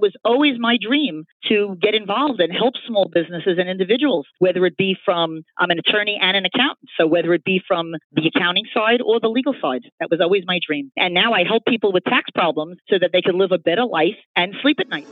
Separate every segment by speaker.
Speaker 1: it was always my dream to get involved and help small businesses and individuals, whether it be from, I'm an attorney and an accountant. So whether it be from the accounting side or the legal side, that was always my dream. And now I help people with tax problems so that they can live a better life and sleep at night.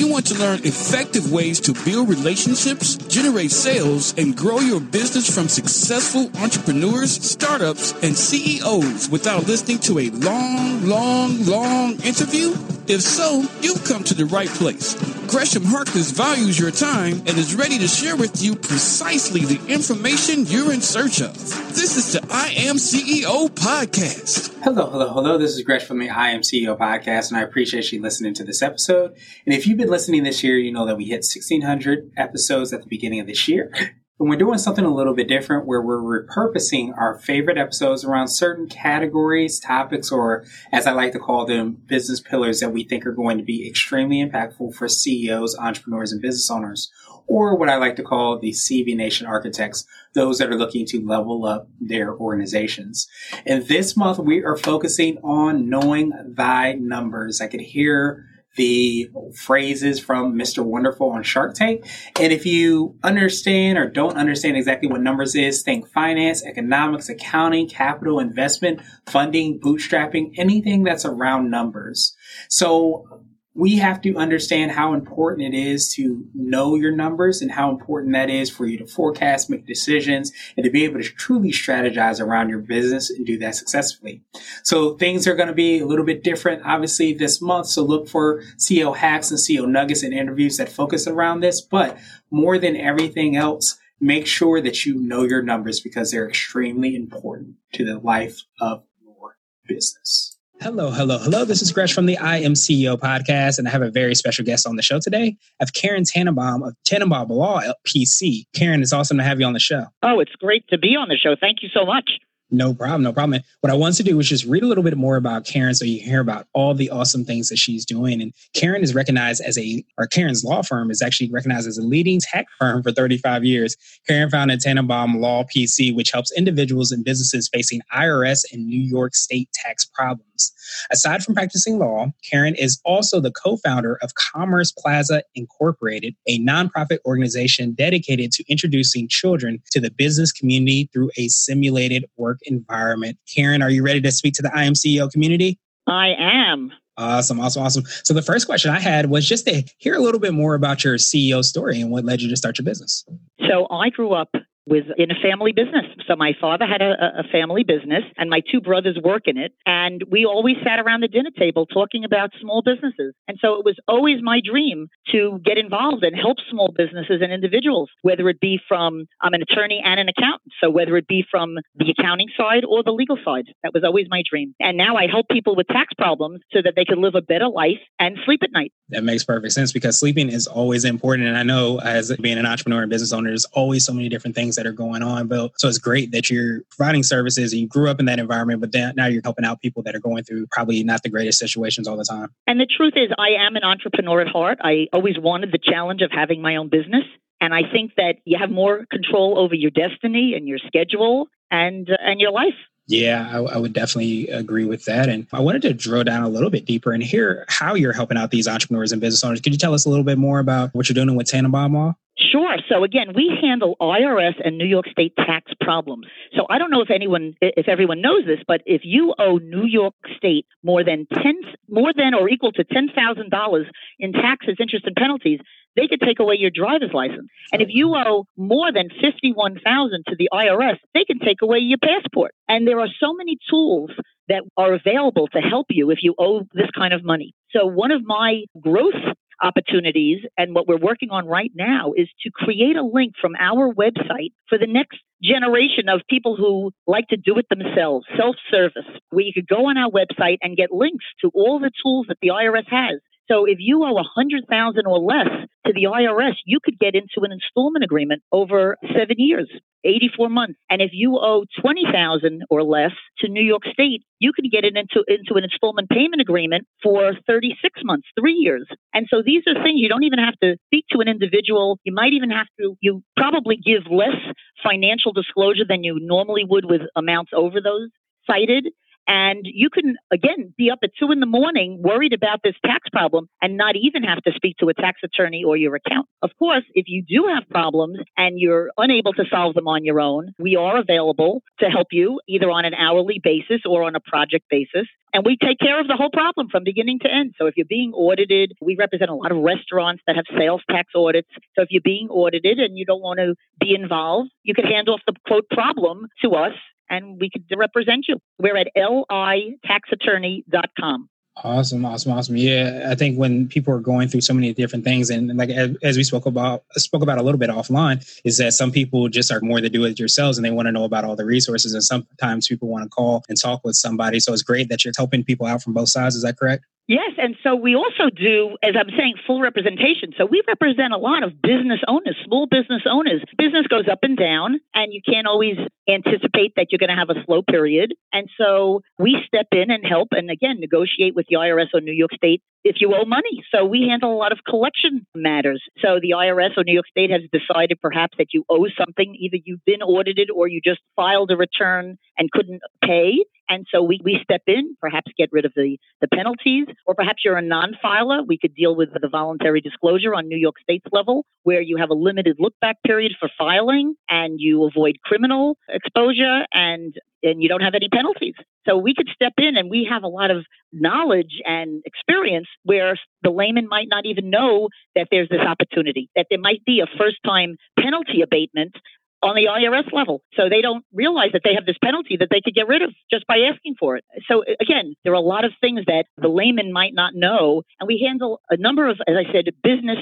Speaker 2: You want to learn effective ways to build relationships, generate sales, and grow your business from successful entrepreneurs, startups, and CEOs without listening to a long, long, long interview? If so, you've come to the right place. Gresham Harkless values your time and is ready to share with you precisely the information you're in search of. This is the I Am CEO podcast.
Speaker 3: Hello, hello, hello. This is Gresham from the I Am CEO podcast, and I appreciate you listening to this episode. And if you've been listening this year, you know that we hit 1600 episodes at the beginning of this year. We're doing something a little bit different where we're repurposing our favorite episodes around certain categories, topics, or as I like to call them, business pillars that we think are going to be extremely impactful for CEOs, entrepreneurs, and business owners, or what I like to call the CBNation architects, those that are looking to level up their organizations. And this month we are focusing on knowing thy numbers. I could hear the phrases from Mr. Wonderful on Shark Tank. And if you understand or don't understand exactly what numbers is, think finance, economics, accounting, capital, investment, funding, bootstrapping, anything that's around numbers. So we have to understand how important it is to know your numbers and how important that is for you to forecast, make decisions, and to be able to truly strategize around your business and do that successfully. So things are going to be a little bit different, obviously, this month. So look for CEO hacks and CEO nuggets and interviews that focus around this. But more than everything else, make sure that you know your numbers because they're extremely important to the life of your business.
Speaker 4: Hello, hello, hello. This is Gresh from the I Am CEO podcast, and I have a very special guest on the show today. I have Karen Tenenbaum of Tenenbaum Law PC. Karen, it's awesome to have you on the show.
Speaker 1: Oh, it's great to be on the show. Thank you so much.
Speaker 4: No problem, no problem. What I wanted to do was just read a little bit more about Karen so you hear about all the awesome things that she's doing. And Karen is recognized as a, or Karen's law firm is actually recognized as a leading tech firm for 35 years. Karen founded Tenenbaum Law PC, which helps individuals and businesses facing IRS and New York state tax problems. Aside from practicing law, Karen is also the co founder of Commerce Plaza Incorporated, a nonprofit organization dedicated to introducing children to the business community through a simulated work environment. Karen, are you ready to speak to the I Am CEO community?
Speaker 1: I am.
Speaker 4: Awesome, awesome, awesome. So the first question I had was just to hear a little bit more about your CEO story and what led you to start your business.
Speaker 1: So I grew up was in a family business. So my father had a, a, family business and my two brothers work in it. And we always sat around the dinner table talking about small businesses. And so it was always my dream to get involved and help small businesses and individuals, whether it be from, I'm an attorney and an accountant. So whether it be from the accounting side or the legal side, that was always my dream. And now I help people with tax problems so that they can live a better life and sleep at night.
Speaker 4: That makes perfect sense because sleeping is always important. And I know as being an entrepreneur and business owner, there's always so many different things that are going on. But so it's great that you're providing services and you grew up in that environment, but then now you're helping out people that are going through probably not the greatest situations all the time.
Speaker 1: And the truth is, I am an entrepreneur at heart. I always wanted the challenge of having my own business. And I think that you have more control over your destiny and your schedule and uh, and your life.
Speaker 4: Yeah, I, I, would definitely agree with that. And I wanted to drill down a little bit deeper and hear how you're helping out these entrepreneurs and business owners. Could you tell us a little bit more about what you're doing with Tenenbaum Law?
Speaker 1: Sure. So again, we handle IRS and New York State tax problems. So I don't know if anyone, if everyone knows this, but if you owe New York State more than ten, more than or equal to ten thousand dollars in taxes, interest, and penalties, they could take away your driver's license. And if you owe more than 51,000 to the IRS, they can take away your passport. And there are so many tools that are available to help you if you owe this kind of money. So one of my growth opportunities and what we're working on right now is to create a link from our website for the next generation of people who like to do it themselves, self-service, where you could go on our website and get links to all the tools that the IRS has so if you owe a hundred thousand or less to the IRS, you could get into an installment agreement over seven years, 84 months. And if you owe 20,000 or less to New York State, you could get it into, into an installment payment agreement for 36 months, three years. And so these are things you don't even have to speak to an individual. You might even have to, you probably give less financial disclosure than you normally would with amounts over those cited And you can, again, be up at two in the morning worried about this tax problem and not even have to speak to a tax attorney or your accountant. Of course, if you do have problems and you're unable to solve them on your own, we are available to help you either on an hourly basis or on a project basis. And we take care of the whole problem from beginning to end. So if you're being audited, we represent a lot of restaurants that have sales tax audits. So if you're being audited and you don't want to be involved, you can hand off the quote problem to us and we could represent you. We're at litaxattorney.com.
Speaker 4: Awesome, awesome, awesome. Yeah, I think when people are going through so many different things, and like as we spoke about spoke about a little bit offline, is that some people just are more to do it yourselves, and they want to know about all the resources. And sometimes people want to call and talk with somebody. So it's great that you're helping people out from both sides. Is that correct?
Speaker 1: Yes, and so we also do, as I'm saying, full representation. So we represent a lot of business owners, small business owners. Business goes up and down, and you can't always anticipate that you're going to have a slow period. And so we step in and help, and again, negotiate with the IRS or New York State if you owe money. So we handle a lot of collection matters. So the IRS or New York State has decided perhaps that you owe something, either you've been audited or you just filed a return and couldn't pay. And so we, we step in, perhaps get rid of the, the penalties, or perhaps you're a non filer. We could deal with the voluntary disclosure on New York State's level, where you have a limited look back period for filing and you avoid criminal exposure and and you don't have any penalties. So we could step in and we have a lot of knowledge and experience where the layman might not even know that there's this opportunity, that there might be a first time penalty abatement on the IRS level. So they don't realize that they have this penalty that they could get rid of just by asking for it. So again, there are a lot of things that the layman might not know. And we handle a number of, as I said, business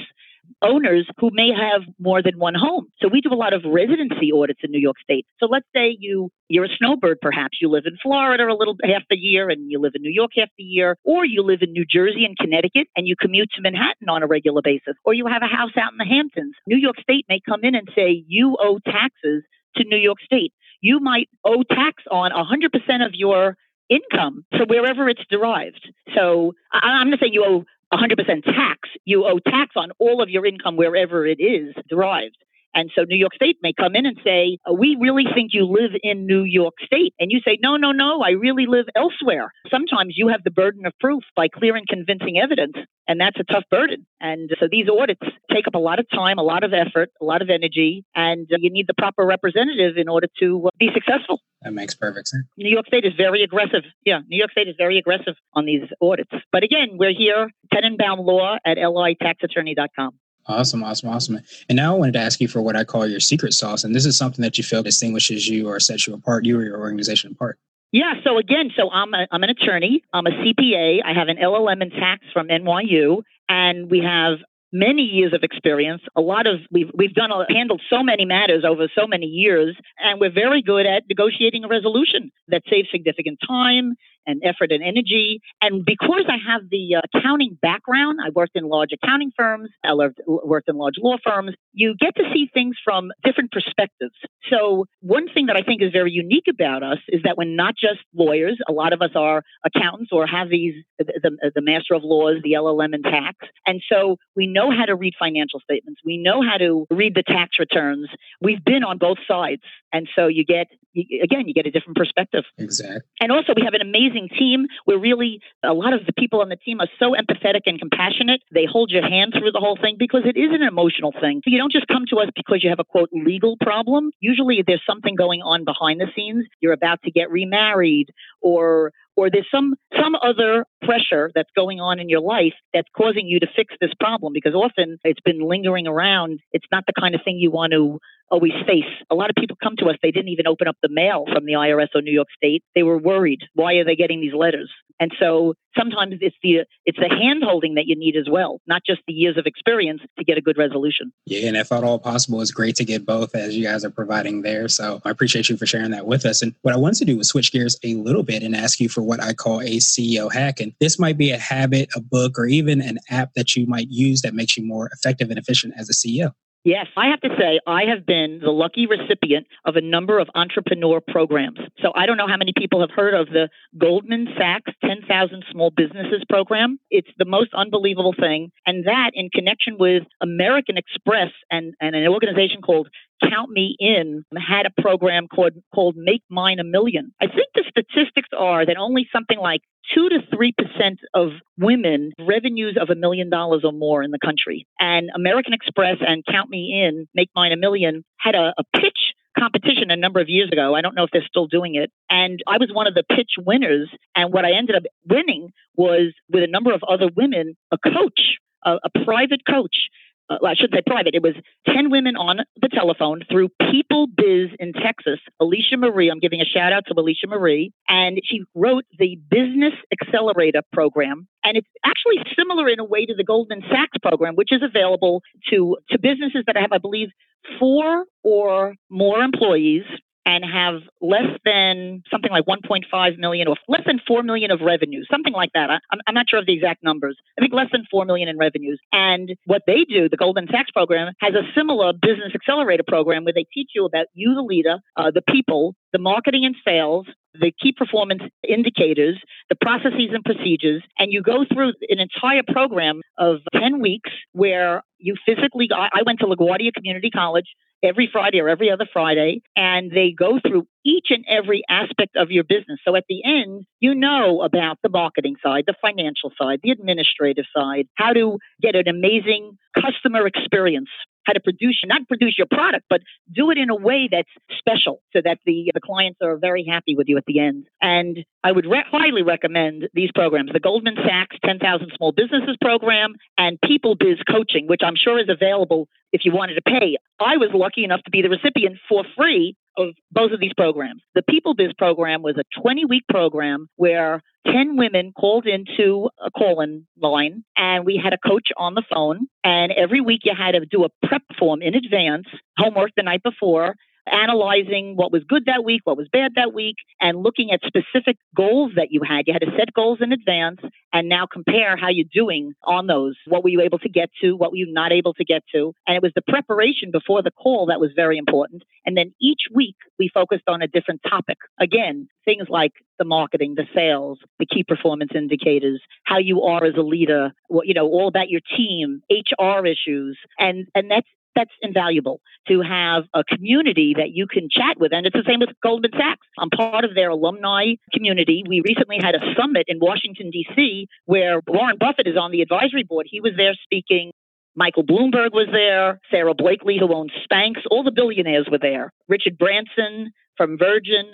Speaker 1: owners who may have more than one home. So we do a lot of residency audits in New York State. So let's say you you're a snowbird perhaps you live in Florida a little half the year and you live in New York half the year or you live in New Jersey and Connecticut and you commute to Manhattan on a regular basis or you have a house out in the Hamptons. New York State may come in and say you owe taxes to New York State. You might owe tax on 100% of your income so wherever it's derived. So I'm not saying you owe 100% tax. You owe tax on all of your income wherever it is derived. And so New York State may come in and say, uh, We really think you live in New York State. And you say, No, no, no, I really live elsewhere. Sometimes you have the burden of proof by clear and convincing evidence. And that's a tough burden. And so these audits take up a lot of time, a lot of effort, a lot of energy, and you need the proper representative in order to uh, be successful.
Speaker 4: That makes perfect sense.
Speaker 1: New York State is very aggressive. Yeah, New York State is very aggressive on these audits. But again, we're here, Tenenbaum Law at litaxattorney.com.
Speaker 4: Awesome, awesome, awesome. And now I wanted to ask you for what I call your secret sauce. And this is something that you feel distinguishes you or sets you apart, you or your organization apart.
Speaker 1: Yeah. So again, so I'm a, I'm an attorney. I'm a CPA. I have an LLM in tax from NYU, and we have many years of experience. A lot of we've we've done handled so many matters over so many years, and we're very good at negotiating a resolution that saves significant time and effort and energy. And because I have the uh, accounting background, I worked in large accounting firms, I worked in large law firms, you get to see things from different perspectives. So, one thing that I think is very unique about us is that we're not just lawyers, a lot of us are accountants or have these, the, the Master of Laws, the LLM in tax. And so, we know how to read financial statements, we know how to read the tax returns. We've been on both sides. And so, you get, again, you get a different perspective.
Speaker 4: Exactly.
Speaker 1: And also, we have an amazing team. We're really, a lot of the people on the team are so empathetic and compassionate. They hold your hand through the whole thing because it is an emotional thing. You don't just come to us because you have a quote legal problem. Usually there's something going on behind the scenes. You're about to get remarried or or there's some some other pressure that's going on in your life that's causing you to fix this problem because often it's been lingering around it's not the kind of thing you want to always face. A lot of people come to us they didn't even open up the mail from the IRS or New York state. They were worried why are they getting these letters? And so sometimes it's the it's the hand holding that you need as well not just the years of experience to get a good resolution.
Speaker 4: Yeah and if at all possible. It's great to get both as you guys are providing there. So I appreciate you for sharing that with us. And what I wanted to do was switch gears a little bit and ask you for what I call a CEO hack. And this might be a habit, a book, or even an app that you might use that makes you more effective and efficient as a CEO.
Speaker 1: Yes, I have to say, I have been the lucky recipient of a number of entrepreneur programs. So I don't know how many people have heard of the Goldman Sachs 10,000 Small Businesses program. It's the most unbelievable thing. And that, in connection with American Express and, and an organization called Count Me In had a program called called Make Mine a Million. I think the statistics are that only something like two to three percent of women revenues of a million dollars or more in the country. And American Express and Count Me In, Make Mine a Million, had a, a pitch competition a number of years ago. I don't know if they're still doing it. And I was one of the pitch winners. And what I ended up winning was with a number of other women, a coach, a, a private coach uh, I should say private. It was 10 women on the telephone through People Biz in Texas. Alicia Marie, I'm giving a shout out to Alicia Marie, and she wrote the Business Accelerator program. And it's actually similar in a way to the Goldman Sachs program, which is available to, to businesses that have, I believe, four or more employees and have less than something like 1.5 million or less than 4 million of revenues, something like that. I, I'm, not sure of the exact numbers. I think less than 4 million in revenues. And what they do, the Goldman Sachs program, has a similar business accelerator program where they teach you about you, the leader, uh, the people, the marketing and sales, the key performance indicators, the processes and procedures, and you go through an entire program of 10 weeks where you physically, I went to LaGuardia Community College every Friday or every other Friday, and they go through each and every aspect of your business. So at the end, you know about the marketing side, the financial side, the administrative side, how to get an amazing customer experience how to produce, not produce your product, but do it in a way that's special so that the, the clients are very happy with you at the end. And I would re- highly recommend these programs the Goldman Sachs 10,000 Small Businesses Program and People Biz Coaching, which I'm sure is available if you wanted to pay. I was lucky enough to be the recipient for free of both of these programs. The People Biz program was a 20 week program where 10 women called into a call in line and we had a coach on the phone. And every week you had to do a prep form in advance, homework the night before, analyzing what was good that week, what was bad that week, and looking at specific goals that you had. You had to set goals in advance and now compare how you're doing on those. What were you able to get to? What were you not able to get to? And it was the preparation before the call that was very important. And then each week we focused on a different topic. Again, things like the marketing, the sales, the key performance indicators, how you are as a leader, what, you know, all about your team, HR issues. And, and that's that's invaluable to have a community that you can chat with. And it's the same with Goldman Sachs. I'm part of their alumni community. We recently had a summit in Washington, D.C., where Warren Buffett is on the advisory board. He was there speaking. Michael Bloomberg was there, Sara Blakely, who owns Spanx, all the billionaires were there. Richard Branson from Virgin,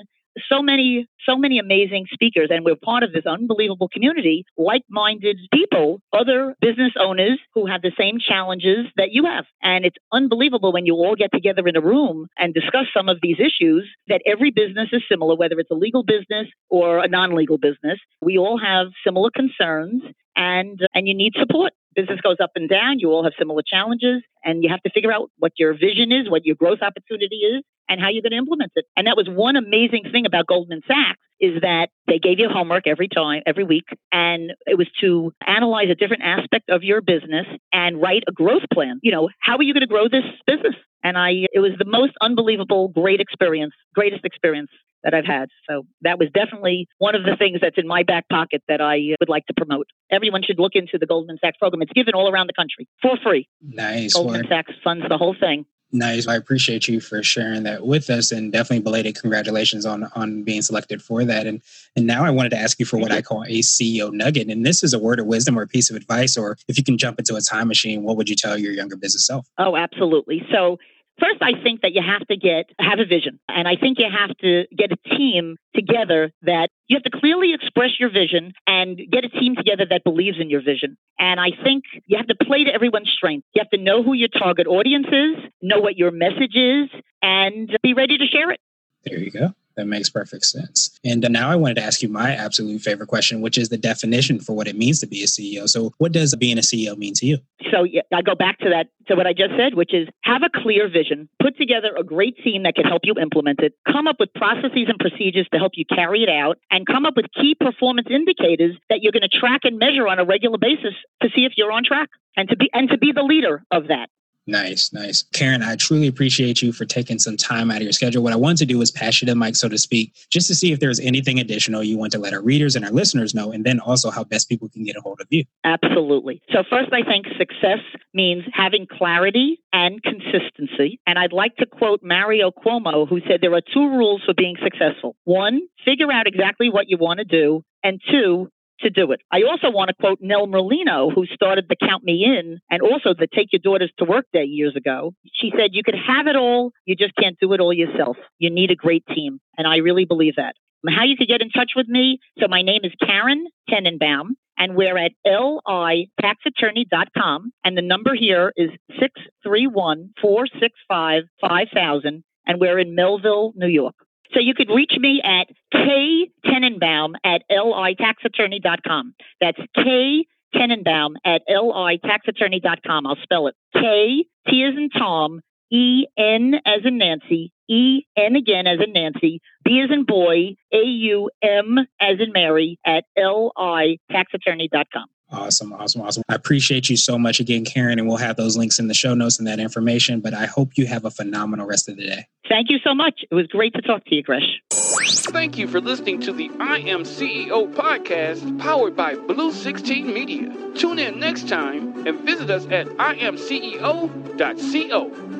Speaker 1: so many, so many amazing speakers, and we're part of this unbelievable community, like-minded people, other business owners who have the same challenges that you have. And it's unbelievable when you all get together in a room and discuss some of these issues that every business is similar, whether it's a legal business or a non-legal business. We all have similar concerns and and you need support. Business goes up and down. You all have similar challenges, and you have to figure out what your vision is, what your growth opportunity is, and how you're going to implement it. And that was one amazing thing about Goldman Sachs is that they gave you homework every time, every week, and it was to analyze a different aspect of your business and write a growth plan. You know, how are you going to grow this business? And I, it was the most unbelievable, great experience, greatest experience that I've had. So that was definitely one of the things that's in my back pocket that I would like to promote. Everyone should look into the Goldman Sachs program. It's given all around the country for free.
Speaker 4: Nice.
Speaker 1: Goldman
Speaker 4: work.
Speaker 1: Sachs funds the whole thing.
Speaker 4: Nice. I appreciate you for sharing that with us, and definitely belated congratulations on on being selected for that. And and now I wanted to ask you for what I call a CEO nugget, and this is a word of wisdom or a piece of advice, or if you can jump into a time machine, what would you tell your younger business self?
Speaker 1: Oh, absolutely. So First, I think that you have to get have a vision, and I think you have to get a team together that you have to clearly express your vision and get a team together that believes in your vision. And I think you have to play to everyone's strength. You have to know who your target audience is, know what your message is, and be ready to share it.
Speaker 4: There you go. That makes perfect sense. And now I wanted to ask you my absolute favorite question, which is the definition for what it means to be a CEO. So, what does being a CEO mean to you?
Speaker 1: So, I go back to that, to what I just said, which is have a clear vision, put together a great team that can help you implement it, come up with processes and procedures to help you carry it out, and come up with key performance indicators that you're going to track and measure on a regular basis to see if you're on track and to be and to be the leader of that.
Speaker 4: Nice, nice. Karen, I truly appreciate you for taking some time out of your schedule. What I want to do is pass you the mic, so to speak, just to see if there's anything additional you want to let our readers and our listeners know, and then also how best people can get a hold of you.
Speaker 1: Absolutely. So, first, I think success means having clarity and consistency. And I'd like to quote Mario Cuomo, who said there are two rules for being successful one, figure out exactly what you want to do, and two, to do it. I also want to quote Nell Merlino, who started the Count Me In and also the Take Your Daughters to Work Day years ago. She said, You could have it all, you just can't do it all yourself. You need a great team. And I really believe that. How you could get in touch with me. So my name is Karen Tenenbaum, and we're at litaxattorney.com. And the number here is 631 465 5000. And we're in Melville, New York. So you could reach me at K Tenenbaum at litaxattorney.com. That's K Tenenbaum at litaxattorney.com. I'll spell it K T as in Tom, E N as in Nancy, E N again as in Nancy, B as in boy, A U M as in Mary at litaxattorney.com.
Speaker 4: Awesome, awesome, awesome. I appreciate you so much again, Karen, and we'll have those links in the show notes and that information. But I hope you have a phenomenal rest of the day.
Speaker 1: Thank you so much. It was great to talk to you, Gresh.
Speaker 2: Thank you for listening to the I Am CEO podcast powered by Blue 16 Media. Tune in next time and visit us at imceo.co.